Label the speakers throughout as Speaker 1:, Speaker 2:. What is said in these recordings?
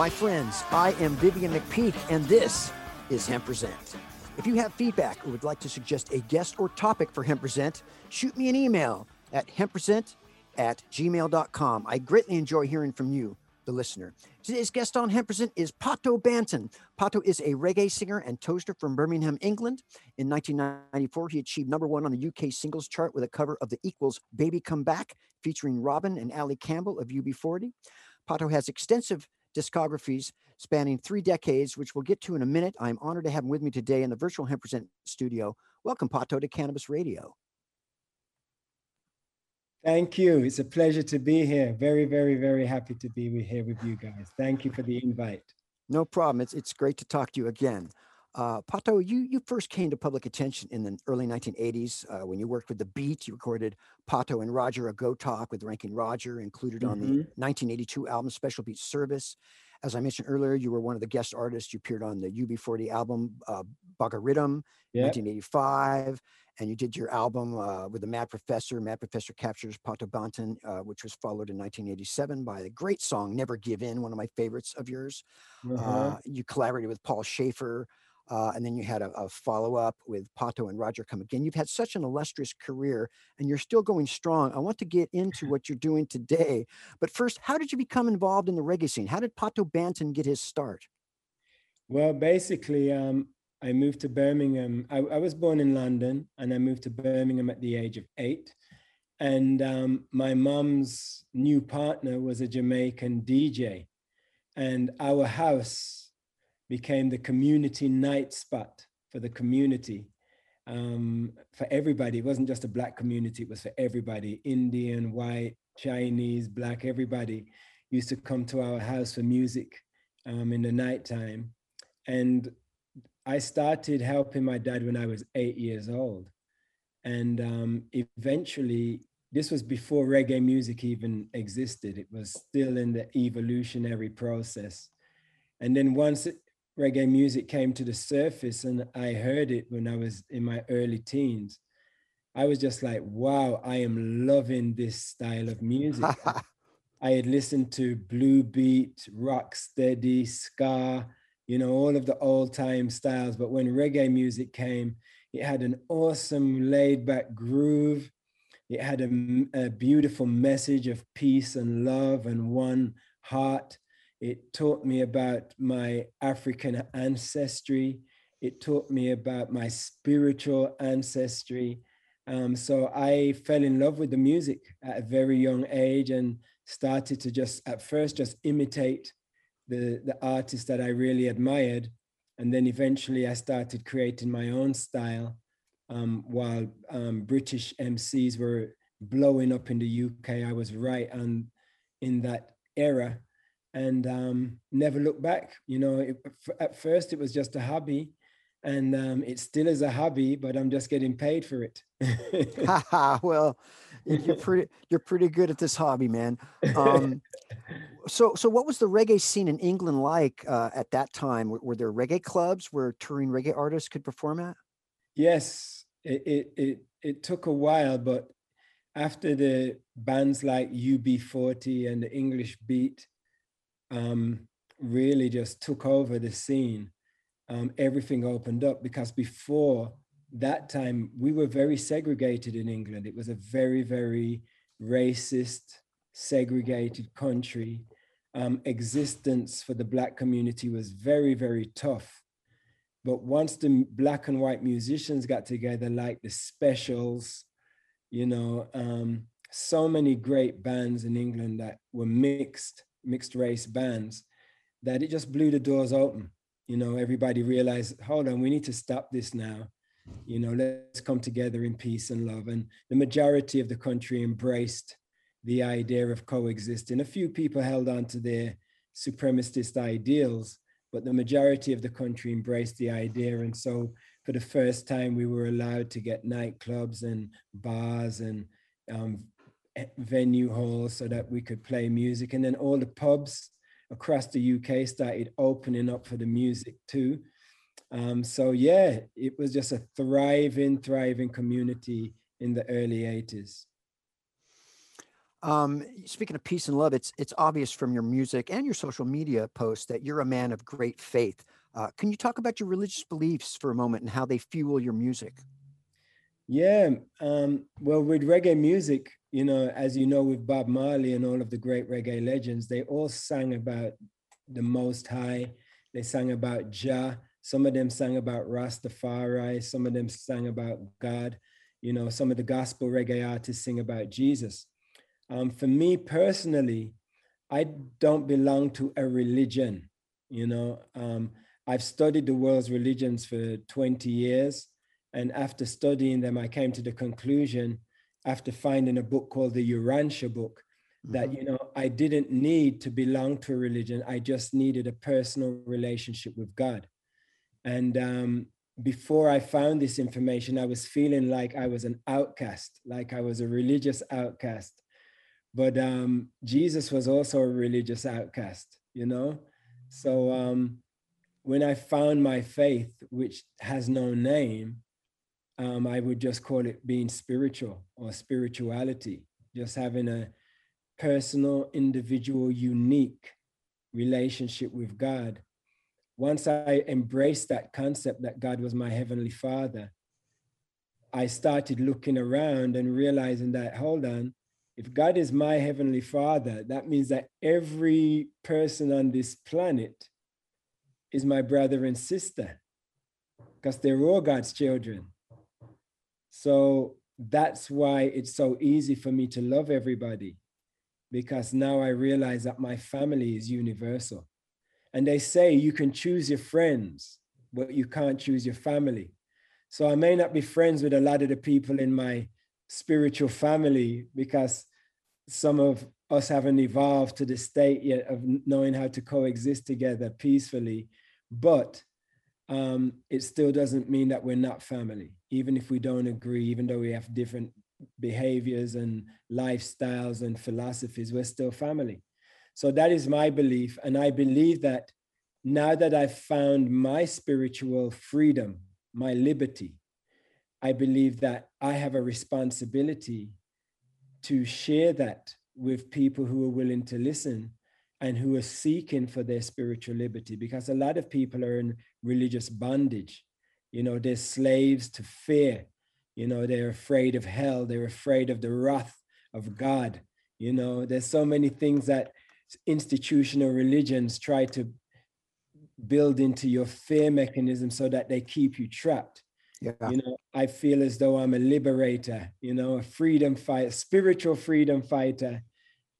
Speaker 1: My friends, I am Vivian McPeak, and this is Hemp Present. If you have feedback or would like to suggest a guest or topic for Hemp Present, shoot me an email at hempresent at gmail.com. I greatly enjoy hearing from you, the listener. Today's guest on Hemp Present is Pato Banton. Pato is a reggae singer and toaster from Birmingham, England. In 1994, he achieved number one on the UK singles chart with a cover of the Equals Baby Come Back, featuring Robin and Ali Campbell of UB40. Pato has extensive discographies spanning three decades, which we'll get to in a minute. I'm honored to have him with me today in the virtual Hemp Present studio. Welcome, Pato, to Cannabis Radio.
Speaker 2: Thank you. It's a pleasure to be here. Very, very, very happy to be here with you guys. Thank you for the invite.
Speaker 1: No problem. It's, it's great to talk to you again. Uh, Pato, you, you first came to public attention in the early 1980s uh, when you worked with The Beat. You recorded Pato and Roger, a Go Talk with Ranking Roger, included on mm-hmm. the 1982 album Special Beat Service. As I mentioned earlier, you were one of the guest artists. You appeared on the UB40 album uh, Baggariddim, yep. 1985, and you did your album uh, with the Mad Professor. Mad Professor captures Pato Banton, uh, which was followed in 1987 by the great song "Never Give In," one of my favorites of yours. Uh, you collaborated with Paul Shaffer. Uh, and then you had a, a follow up with Pato and Roger come again. You've had such an illustrious career and you're still going strong. I want to get into what you're doing today. But first, how did you become involved in the reggae scene? How did Pato Banton get his start?
Speaker 2: Well, basically, um, I moved to Birmingham. I, I, was born in London and I moved to Birmingham at the age of eight. And um, my mom's new partner was a Jamaican DJ. And our house became the community night spot for the community, um, for everybody. It wasn't just a Black community, it was for everybody Indian, white, Chinese, Black, everybody used to come to our house for music um, in the nighttime. And I started helping my dad when I was eight years old. And um, eventually, this was before reggae music even existed. It was still in the evolutionary process. And then once reggae music came to the surface and I heard it when I was in my early teens, I was just like, wow, I am loving this style of music. I had listened to blue beat, rock steady, ska, you know, all of the old time styles. But when reggae music came, it had an awesome laid back groove. It had a, a beautiful message of peace and love and one heart. It taught me about my African ancestry. It taught me about my spiritual ancestry. Um, so I fell in love with the music at a very young age and started to just at first just imitate the the artists that I really admired, and then eventually I started creating my own style. Um, while um, British MCs were blowing up in the UK, I was right on in that era, and um, never looked back. You know, it, at first it was just a hobby, and um, it still is a hobby, but I'm just getting paid for it.
Speaker 1: well, you're pretty you're pretty good at this hobby, man. Um, so so what was the reggae scene in England like uh, at that time? Were, were, there reggae clubs where touring reggae artists could perform at?
Speaker 2: Yes, it it it, it took a while, but after the bands like UB40 and the English Beat um, really just took over the scene, um, everything opened up because before that time we were very segregated in England. It was a very, very racist, segregated country. Um, existence for the Black community was very, very tough. But once the Black and white musicians got together, like the Specials, you know, um, so many great bands in England that were mixed, mixed race bands, that it just blew the doors open. You know, everybody realized, hold on, we need to stop this now. You know let's come together in peace and love. And the majority of the country embraced the idea of coexisting. A few people held on to their supremacist ideals but the majority of the country embraced the idea. And so for the first time we were allowed to get nightclubs and bars and um, venue halls so that we could play music and then all the pubs across the uk started opening up for the music too um, so yeah, it was just a thriving, thriving community in the early 80s.
Speaker 1: Um, speaking of peace and love, it's it's obvious from your music and your social media posts that you're a man of great faith. Uh, can you talk about your religious beliefs for a moment and how they fuel your music?
Speaker 2: Yeah, um, well, with reggae music, you know, as you know, with Bob Marley and all of the great reggae legends, they all sang about the Most High. They sang about Jah. Some of them sang about Rastafari, some of them sang about God. You know, some of the gospel reggae artists sing about Jesus. Um, for me personally, I don't belong to a religion. You know, um, I've studied the world's religions for 20 years. And after studying them, I came to the conclusion, after finding a book called the Urantia book, mm-hmm. that, you know, I didn't need to belong to a religion. I just needed a personal relationship with God. And um, before I found this information, I was feeling like I was an outcast, like I was a religious outcast. But um, Jesus was also a religious outcast, you know? So um, when I found my faith, which has no name, um, I would just call it being spiritual or spirituality, just having a personal, individual, unique relationship with God once I embraced that concept that God was my heavenly father, I started looking around and realizing that, hold on, if God is my heavenly father, that means that every person on this planet is my brother and sister because they're all God's children. So that's why it's so easy for me to love everybody because now I realize that my family is universal. And they say you can choose your friends, but you can't choose your family. So I may not be friends with a lot of the people in my spiritual family because some of us haven't evolved to the state yet of knowing how to coexist together peacefully. But um, it still doesn't mean that we're not family, even if we don't agree, even though we have different behaviors and lifestyles and philosophies, we're still family. So that is my belief. And I believe that now that I've found my spiritual freedom, my liberty, I believe that I have a responsibility to share that with people who are willing to listen and who are seeking for their spiritual liberty because a lot of people are in religious bondage. You know, they're slaves to fear. You know, they're afraid of hell, they're afraid of the wrath of God. You know, there's so many things that institutional religions try to build into your fear mechanism so that they keep you trapped. Yeah. You know, I feel as though I'm a liberator, you know, a freedom fighter, spiritual freedom fighter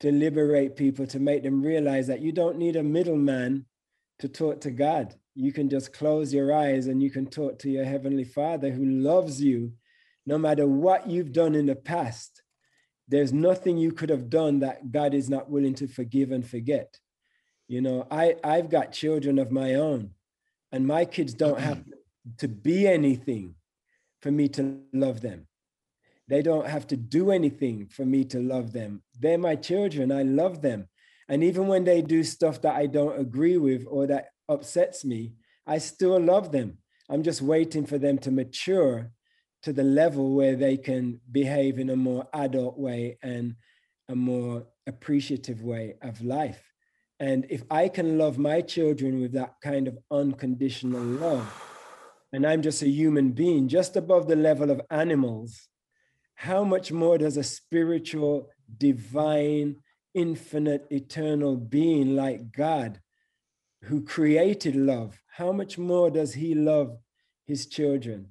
Speaker 2: to liberate people, to make them realize that you don't need a middleman to talk to God. You can just close your eyes and you can talk to your Heavenly Father who loves you no matter what you've done in the past. There's nothing you could have done that God is not willing to forgive and forget. You know, I, I've got children of my own, and my kids don't have to be anything for me to love them. They don't have to do anything for me to love them. They're my children. I love them. And even when they do stuff that I don't agree with or that upsets me, I still love them. I'm just waiting for them to mature to the level where they can behave in a more adult way and a more appreciative way of life. And if I can love my children with that kind of unconditional love, and I'm just a human being, just above the level of animals, how much more does a spiritual, divine, infinite, eternal being like God, who created love, how much more does he love his children?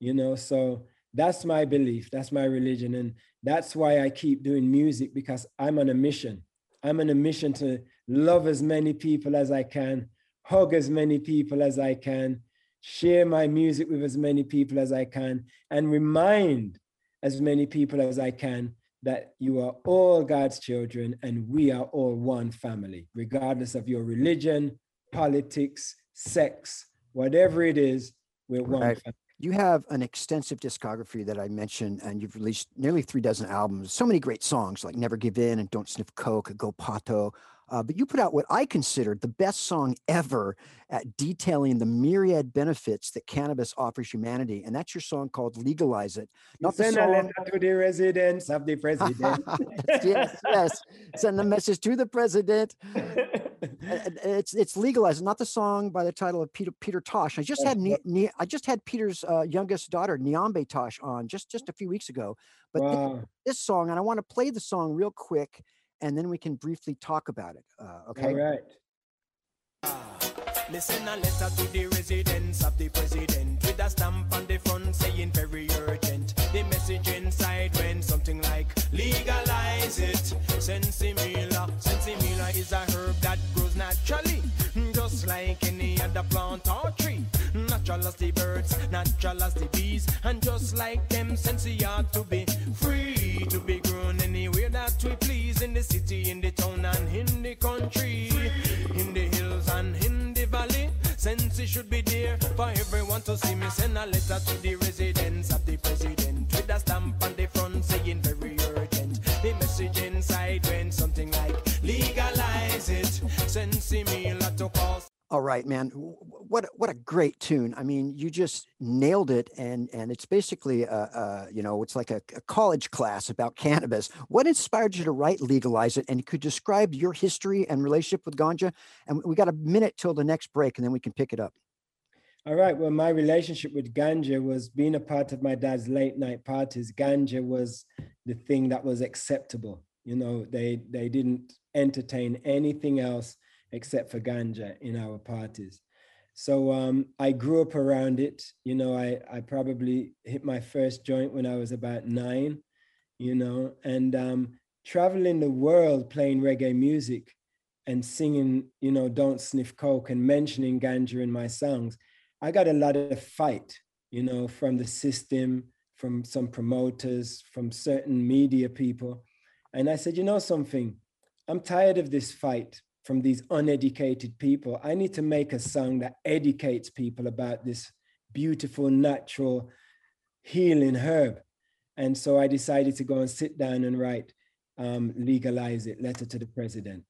Speaker 2: You know, so that's my belief, that's my religion. And that's why I keep doing music because I'm on a mission. I'm on a mission to love as many people as I can, hug as many people as I can, share my music with as many people as I can, and remind as many people as I can that you are all God's children and we are all one family, regardless of your religion, politics, sex, whatever it is, we're one right. family.
Speaker 1: You have an extensive discography that I mentioned, and you've released nearly three dozen albums. So many great songs like Never Give In and Don't Sniff Coke, Go Pato, uh, but you put out what I considered the best song ever at detailing the myriad benefits that cannabis offers humanity, and that's your song called "Legalize It."
Speaker 2: Not the song to the residence of the president.
Speaker 1: yes, yes. Send a message to the president. it's it's legalized, not the song by the title of Peter Peter Tosh. I just had I just had Peter's uh, youngest daughter Niambe Tosh on just just a few weeks ago. But wow. this, this song, and I want to play the song real quick and then we can briefly talk about it. Uh, okay.
Speaker 2: All right. Listen a letter to the residence of the president with a stamp on the front saying very urgent. The message inside went something like legalize it. Sinsemilla, sinsemilla is a herb that grows naturally, just like any other plant or tree. Natural as the birds, natural as the bees, and just like them, sensi ought to be free to be grown anywhere that we please in the city, in the town, and in the country, in the hills and in the valley. Since it should be there for everyone to see me. Send a letter to the residence of the president with a stamp on the front saying very urgent. The message inside went something like legalize it. Send me a lot to cause.
Speaker 1: All right, man. What what a great tune. I mean, you just nailed it, and and it's basically a, a you know it's like a, a, college class about cannabis. What inspired you to write "Legalize It"? And could describe your history and relationship with ganja. And we got a minute till the next break, and then we can pick it up.
Speaker 2: All right. Well, my relationship with ganja was being a part of my dad's late night parties. Ganja was the thing that was acceptable. You know, they they didn't entertain anything else except for ganja in our parties. So um, I grew up around it. You know, I, I probably hit my first joint when I was about nine, you know, and um, traveling the world playing reggae music and singing, you know, Don't Sniff Coke and mentioning ganja in my songs. I got a lot of fight, you know, from the system, from some promoters, from certain media people. And I said, you know something, I'm tired of this fight from these uneducated people. I need to make a song that educates people about this beautiful, natural, healing herb. And so I decided to go and sit down and write um, Legalize It, Letter to the President.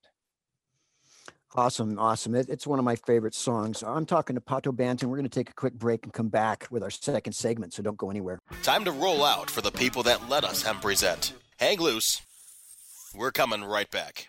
Speaker 1: Awesome, awesome. It, it's one of my favorite songs. I'm talking to Pato Banton. We're going to take a quick break and come back with our second segment, so don't go anywhere.
Speaker 3: Time to roll out for the people that let us hemp present. Hang loose. We're coming right back.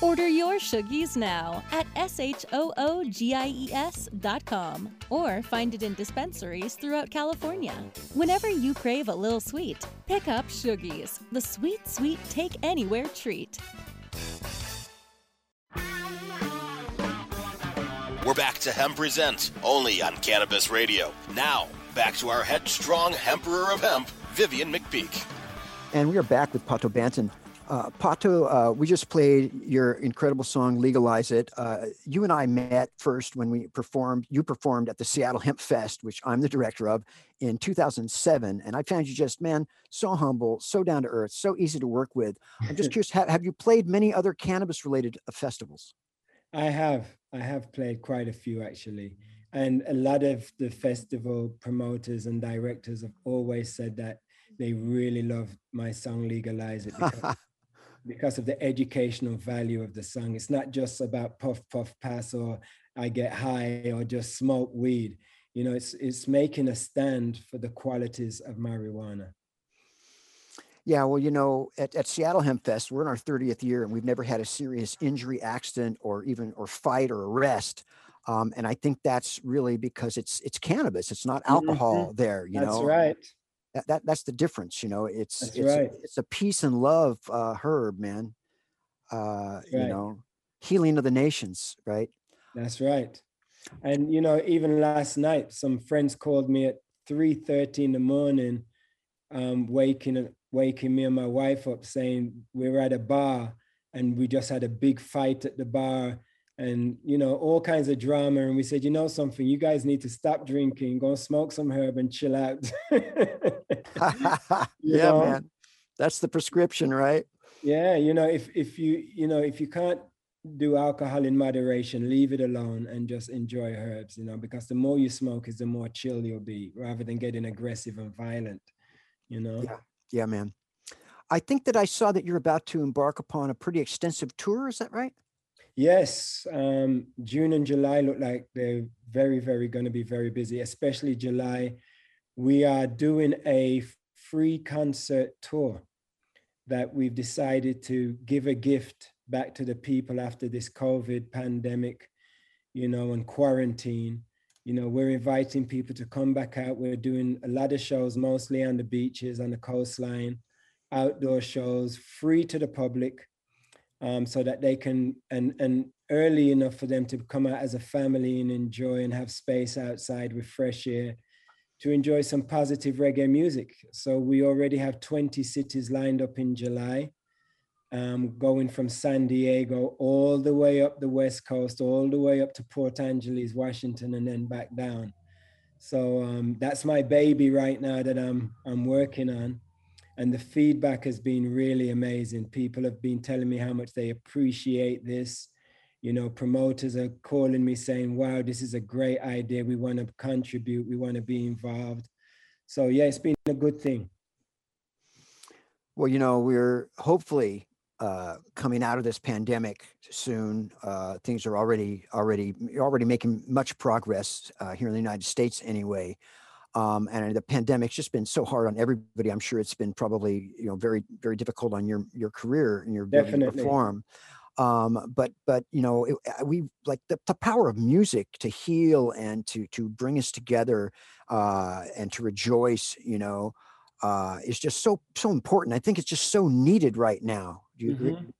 Speaker 4: Order your Shoogies now at S-H-O-O-G-I-E-S dot com or find it in dispensaries throughout California. Whenever you crave a little sweet, pick up Shoogies, the sweet, sweet take anywhere treat.
Speaker 3: We're back to Hemp Present, only on Cannabis Radio. Now, back to our headstrong Emperor of Hemp, Vivian McPeak.
Speaker 1: And we are back with Pato Banton. Uh, Pato, uh, we just played your incredible song "Legalize It." Uh, you and I met first when we performed. You performed at the Seattle Hemp Fest, which I'm the director of, in 2007, and I found you just man so humble, so down to earth, so easy to work with. I'm just curious, have, have you played many other cannabis-related uh, festivals?
Speaker 2: I have. I have played quite a few actually, and a lot of the festival promoters and directors have always said that they really love my song "Legalize It." Because because of the educational value of the song. It's not just about puff, puff, pass, or I get high, or just smoke weed. You know, it's it's making a stand for the qualities of marijuana.
Speaker 1: Yeah, well, you know, at, at Seattle Hemp Fest, we're in our 30th year and we've never had a serious injury, accident, or even or fight or arrest. Um, and I think that's really because it's it's cannabis. It's not alcohol mm-hmm. there. You
Speaker 2: that's
Speaker 1: know, that's
Speaker 2: right
Speaker 1: that, that that's the difference you know it's
Speaker 2: that's
Speaker 1: it's
Speaker 2: right.
Speaker 1: it's a peace and love uh herb man uh right. you know healing of the nations right
Speaker 2: that's right and you know even last night some friends called me at 3 30 in the morning um waking waking me and my wife up saying we we're at a bar and we just had a big fight at the bar and you know all kinds of drama. And we said you know something? You guys need to stop drinking. Go smoke some herb and chill out.
Speaker 1: Yeah know? man. That's the prescription right?
Speaker 2: Yeah you know if if you you know if you can't do alcohol in moderation leave it alone and just enjoy herbs you know because the more you smoke is the more chill you'll be rather than getting aggressive and violent you know?
Speaker 1: Yeah. Yeah man. I think that i saw that you're about to embark upon a pretty extensive tour is that right
Speaker 2: Yes, um, June and July look like they're very, very going to be very busy, especially July. We are doing a free concert tour that we've decided to give a gift back to the people after this COVID pandemic, you know, and quarantine. You know, we're inviting people to come back out. We're doing a lot of shows, mostly on the beaches, on the coastline, outdoor shows, free to the public um, so that they can and and early enough for them to come out as a family and enjoy and have space outside with fresh air to enjoy some positive reggae music. So we already have 20 cities lined up in July, um, going from San Diego all the way up the West Coast, all the way up to Port Angeles, Washington, and then back down. So um, that's my baby right now that I'm I'm working on and the feedback has been really amazing. People have been telling me how much they appreciate this. You know, promoters are calling me saying, wow, this is a great idea. We want to contribute, we want to be involved. So, yeah, it's been a good thing.
Speaker 1: Well, you know, we're hopefully uh, coming out of this pandemic soon. Uh, things are already already already making much progress uh, here in the United States, anyway. Um, and the pandemic's just been so hard on everybody. I'm sure it's been probably you know very very difficult on your your career and your ability
Speaker 2: Definitely.
Speaker 1: to perform. Um, but but you know it, we like the, the power of music to heal and to to bring us together uh, and to rejoice. You know uh, is just so so important. I think it's just so needed right now. Do you mm-hmm. agree?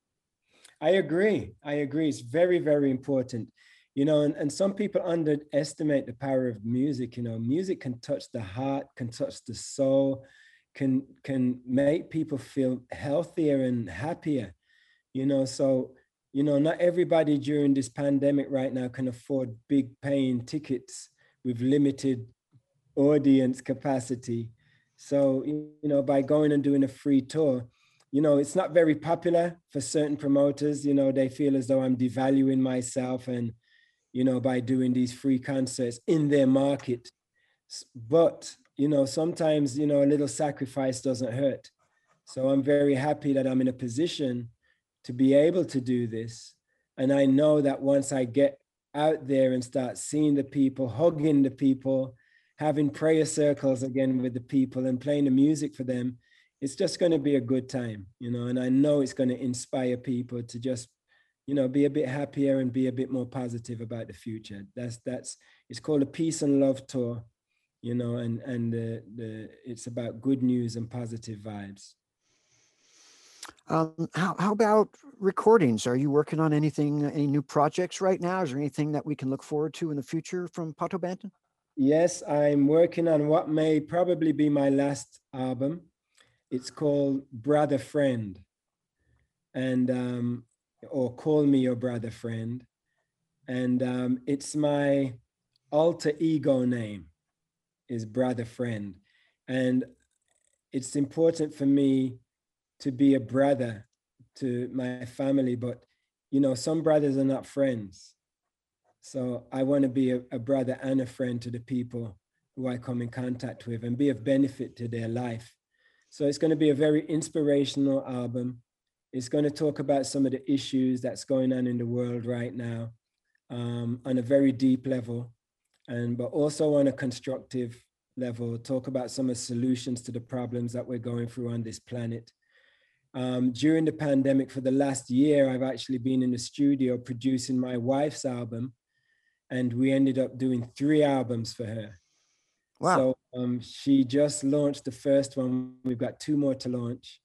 Speaker 2: I agree. I agree. It's very very important you know and, and some people underestimate the power of music you know. Music can touch the heart can touch the soul can can make people feel healthier and happier you know. So you know not everybody during this pandemic right now can afford big paying tickets with limited audience capacity. So you know by going and doing a free tour you know it's not very popular for certain promoters you know. They feel as though i'm devaluing myself and you know, by doing these free concerts in their market. But, you know, sometimes, you know, a little sacrifice doesn't hurt. So I'm very happy that I'm in a position to be able to do this. And I know that once I get out there and start seeing the people, hugging the people, having prayer circles again with the people and playing the music for them, it's just going to be a good time, you know. And I know it's going to inspire people to just you know, be a bit happier and be a bit more positive about the future. That's that's it's called a peace and love tour, you know, and and the the it's about good news and positive vibes.
Speaker 1: Um, how, how about recordings? Are you working on anything, any new projects right now? Is there anything that we can look forward to in the future from Pato Banton?
Speaker 2: Yes, I'm working on what may probably be my last album. It's called Brother Friend, and um, or Call Me Your Brother Friend, and um, it's my alter ego name is Brother Friend, and it's important for me to be a brother to my family, but you know, some brothers are not friends. So I want to be a, a, brother and a friend to the people who I come in contact with and be of benefit to their life. So it's going to be a very inspirational album. It's going to talk about some of the issues that's going on in the world right now um, on a very deep level, and but also on a constructive level, talk about some of the solutions to the problems that we're going through on this planet um, during the pandemic, for the last year, I've actually been in the studio producing my wife's album, and we ended up doing three albums for her. Wow. So um, she just launched the first one. We've got two more to launch.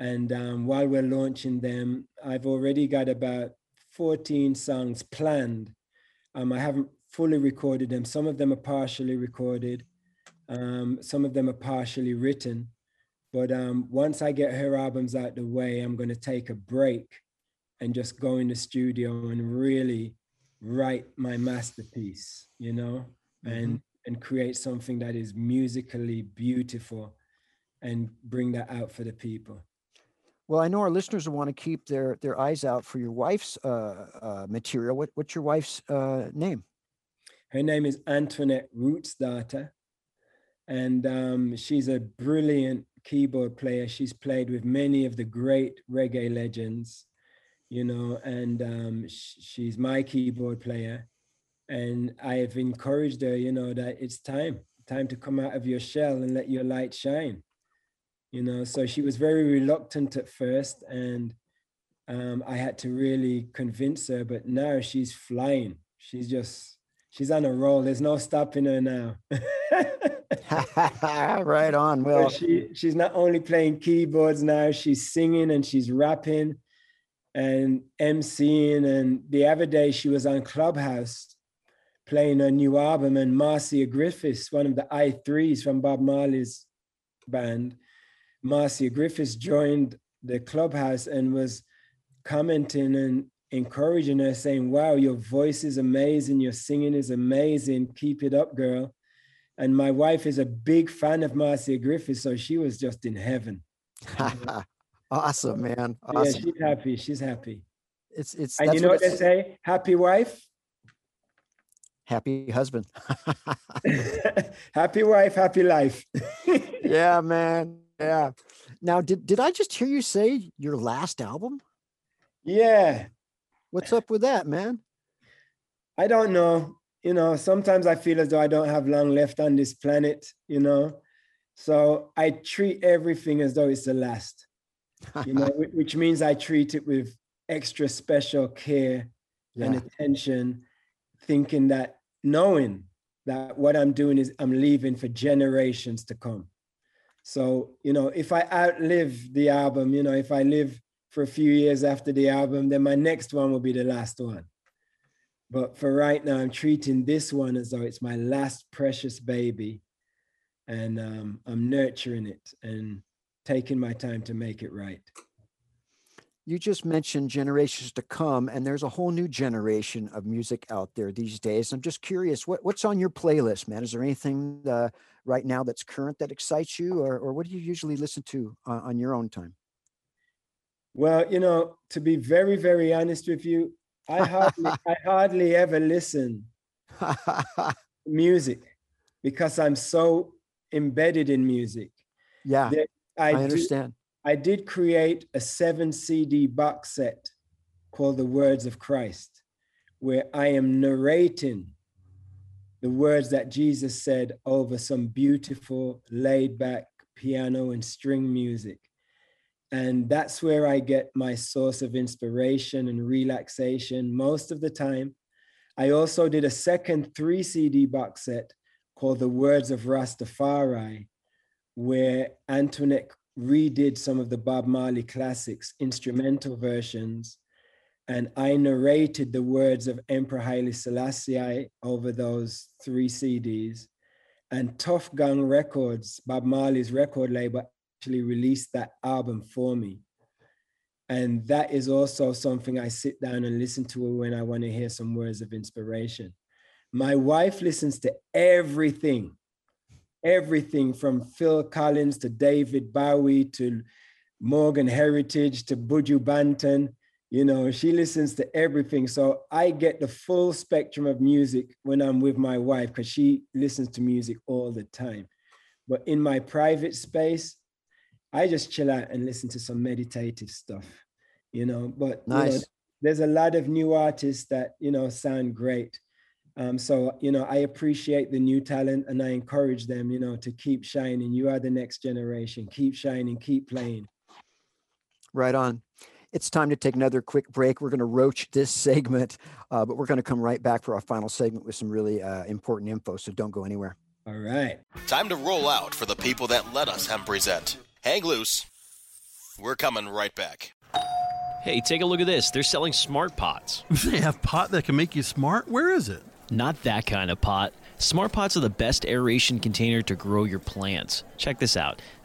Speaker 2: And um, while we're launching them, I've already got about 14 songs planned. Um, I haven't fully recorded them. Some of them are partially recorded. Um, some of them are partially written. But um, once I get her albums out the way, I'm going to take a break and just go in the studio and really write my masterpiece, you know, mm-hmm. and and create something that is musically beautiful and bring that out for the people.
Speaker 1: Well, I know our listeners will want to keep their their eyes out for your wife's uh, uh, material. What what's your wife's uh, name?
Speaker 2: Her name is Antoinette Rootsdata, and um, she's a brilliant keyboard player. She's played with many of the great reggae legends, you know, and um, sh- she's my keyboard player. And I have encouraged her, you know, that it's time, time to come out of your shell and let your light shine, you know. So she was very reluctant at first, and um, I had to really convince her. But now she's flying. She's just, she's on a roll. There's no stopping her now.
Speaker 1: right on. Well,
Speaker 2: she she's not only playing keyboards now, she's singing and she's rapping and emceeing. And the other day she was on Clubhouse playing a new album, and Marcia Griffiths, one of the I-Threes from Bob Marley's band, Marcia Griffiths joined the Clubhouse and was commenting and encouraging her, saying, Wow, your voice is amazing, your singing is amazing, keep it up, girl and my wife is a big fan of Marcia Griffiths, so she was just in heaven.
Speaker 1: awesome, man. Awesome.
Speaker 2: Yeah, she's happy. She's happy.
Speaker 1: It's it's
Speaker 2: and you know what, what they say? Happy wife.
Speaker 1: Happy husband.
Speaker 2: happy wife, happy life.
Speaker 1: yeah, man. Yeah. Now, did did I just hear you say your last album?
Speaker 2: Yeah.
Speaker 1: What's up with that, man?
Speaker 2: I don't know you know, sometimes I feel as though I don't have long left on this planet, you know. So I treat everything as though it's the last, you know, which means I treat it with extra special care yeah. and attention, thinking that knowing that what I'm doing is I'm leaving for generations to come. So, you know, if I outlive the album, you know, if I live for a few years after the album, then my next one will be the last one. But for right now, I'm treating this one as though it's my last precious baby. And um, I'm nurturing it and taking my time to make it right.
Speaker 1: You just mentioned generations to come, and there's a whole new generation of music out there these days. I'm just curious, what, what's on your playlist, man? Is there anything uh, right now that's current that excites you, or, or what do you usually listen to on, on your own time?
Speaker 2: Well, you know, to be very, very honest with you, I hardly, I hardly ever listen music because I'm so embedded in music.
Speaker 1: Yeah, I, I understand.
Speaker 2: I did create a seven CD box set called The Words of Christ, where I am narrating the words that Jesus said over some beautiful, laid back piano and string music. And that's where I get my source of inspiration and relaxation most of the time. I also did a second three CD box set called The Words of Rastafari, where Antoinette redid some of the Bob Marley classics, instrumental versions, and I narrated the words of Emperor Haile Selassie over those three CDs. And Tuff Gong Records, Bob Marley's record label, actually released that album for me. And that is also something I sit down and listen to when I want to hear some words of inspiration. My wife listens to everything, everything from Phil Collins to David Bowie to Morgan Heritage to Buju Banton. You know, she listens to everything. So I get the full spectrum of music when I'm with my wife because she listens to music all the time. But in my private space, I just chill out and listen to some meditative stuff, you know. But nice. You know, there's a lot of new artists that you know sound great. Um, so you know, I appreciate the new talent and I encourage them, you know, to keep shining. You are the next generation. Keep shining. Keep playing.
Speaker 1: Right on. It's time to take another quick break. We're going to roach this segment, uh, but we're going to come right back for our final segment with some really uh, important info. So don't go anywhere.
Speaker 2: All right.
Speaker 3: Time to roll out for the people that let us hemp present. Hang loose. We're coming right back.
Speaker 5: Hey, take a look at this. They're selling smart pots.
Speaker 6: They have pot that can make you smart? Where is it?
Speaker 5: Not that kind of pot. Smart pots are the best aeration container to grow your plants. Check this out.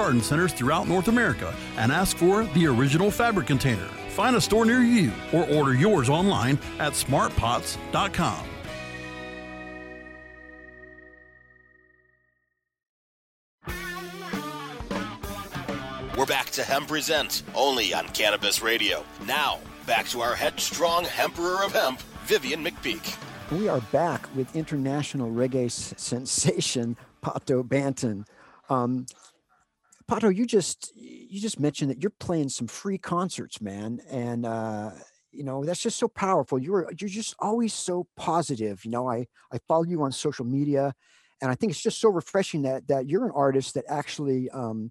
Speaker 6: garden centers throughout North America and ask for the original fabric container. Find a store near you or order yours online at smartpots.com.
Speaker 3: We're back to Hemp Present, only on Cannabis Radio. Now, back to our headstrong Emperor of Hemp, Vivian McPeak.
Speaker 1: We are back with international reggae sensation Pato Banton. Um, Pato, you just you just mentioned that you're playing some free concerts, man, and uh, you know that's just so powerful. You're you're just always so positive. You know, I I follow you on social media, and I think it's just so refreshing that that you're an artist that actually um,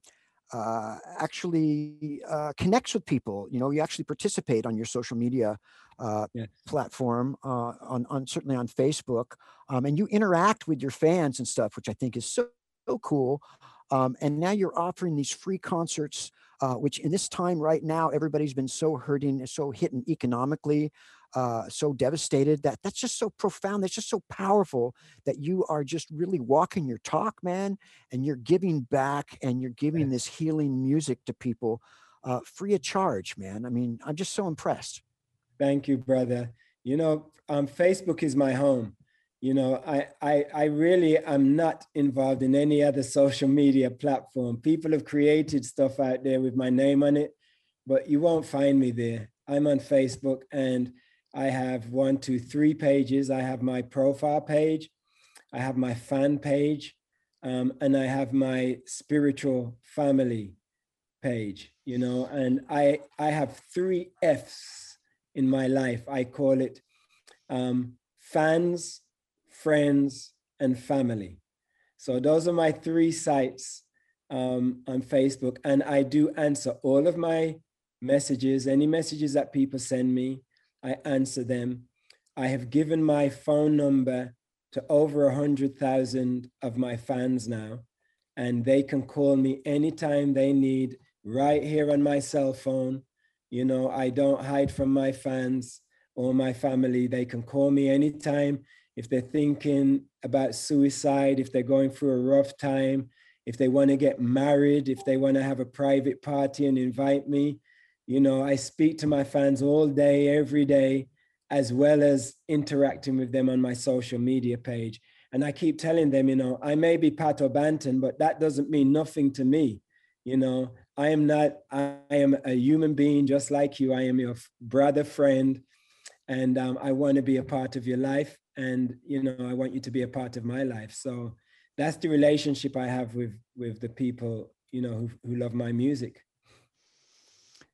Speaker 1: uh, actually uh, connects with people. You know, you actually participate on your social media uh, yeah. platform, uh, on on certainly on Facebook, um, and you interact with your fans and stuff, which I think is so so cool. Um, and now you're offering these free concerts, uh, which in this time right now, everybody's been so hurting, so hidden economically, uh, so devastated that that's just so profound. That's just so powerful that you are just really walking your talk, man, and you're giving back and you're giving this healing music to people uh, free of charge, man. I mean, I'm just so impressed.
Speaker 2: Thank you, brother. You know, um, Facebook is my home you know I, I i really am not involved in any other social media platform. People have created stuff out there with my name on it but you won't find me there. I'm on facebook and i have one two three pages. I have my profile page i have my fan page um, and i have my spiritual family page you know and i i have three f's in my life. I call it um, fans friends, and family. So those are my three sites um, on Facebook. And I do answer all of my messages, any messages that people send me, I answer them. I have given my phone number to over a 100,000 of my fans now, and they can call me anytime they need, right here on my cell phone. You know, I don't hide from my fans or my family. They can call me anytime if they're thinking about suicide, if they're going through a rough time, if they want to get married, if they want to have a private party and invite me. You know, I speak to my fans all day, every day, as well as interacting with them on my social media page. And I keep telling them, you know, I may be Pato Banton, but that doesn't mean nothing to me. You know, I am not, I am a human being just like you. I am your brother, friend, and um, I want to be a part of your life. And, you know, I want you to be a part of my life. So that's the relationship I have with, with the people, you know, who, who love my music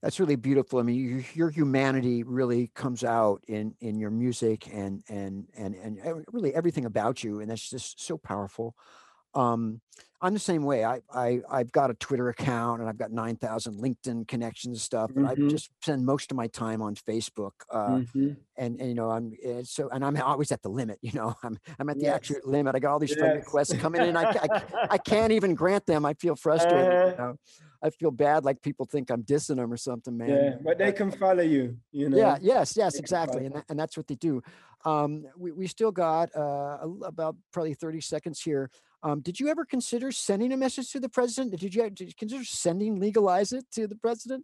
Speaker 1: that's really beautiful. I mean, your, your, humanity really comes out in in your music and and and and really everything about you, and that's just so powerful. Um, I'm the same way. I, I I've got a Twitter account and I've got nine thousand LinkedIn connections and stuff, but mm-hmm. I just spend most of my time on Facebook. Uh, mm-hmm. and, and you know I'm so and I'm always at the limit. You know I'm I'm at the yes. actual limit. I got all these yes. friend requests coming in, and I, I, I can't even grant them. I feel frustrated. Uh-huh. You know? I feel bad, like people think I'm dissing them or something, man.
Speaker 2: Yeah, but they can follow you. You know.
Speaker 1: Yeah. Yes. Yes. Exactly. And and that's what they do. Um, we we still got uh, about probably 30 seconds here. Um, did you ever consider sending a message to the president? Did you, did you consider sending legalize it to the president?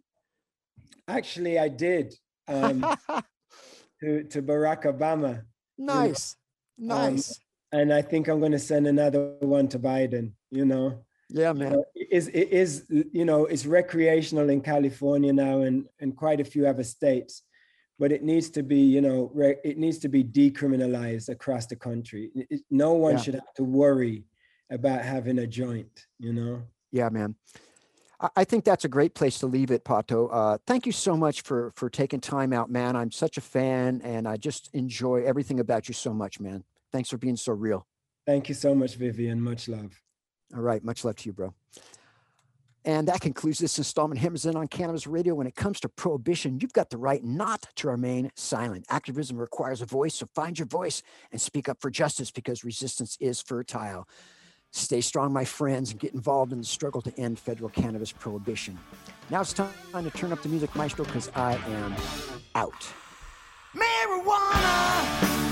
Speaker 2: Actually, I did um, to to Barack Obama.
Speaker 1: Nice, you know? nice. Um,
Speaker 2: and I think I'm going to send another one to Biden. You know.
Speaker 1: Yeah, man. Know,
Speaker 2: it is it is you know it's recreational in California now and and quite a few other states, but it needs to be you know re- it needs to be decriminalized across the country. It, no one yeah. should have to worry about having a joint, you know?
Speaker 1: Yeah, man. I think that's a great place to leave it, Pato. Uh, thank you so much for for taking time out, man. I'm such a fan, and I just enjoy everything about you so much, man. Thanks for being so real.
Speaker 2: Thank you so much, Vivian. Much love.
Speaker 1: All right, much love to you, bro. And that concludes this installment of Hemzin on Cannabis Radio. When it comes to prohibition, you've got the right not to remain silent. Activism requires a voice, so find your voice and speak up for justice because resistance is fertile. Stay strong, my friends, and get involved in the struggle to end federal cannabis prohibition. Now it's time to turn up the music, Maestro, because I am out. Marijuana!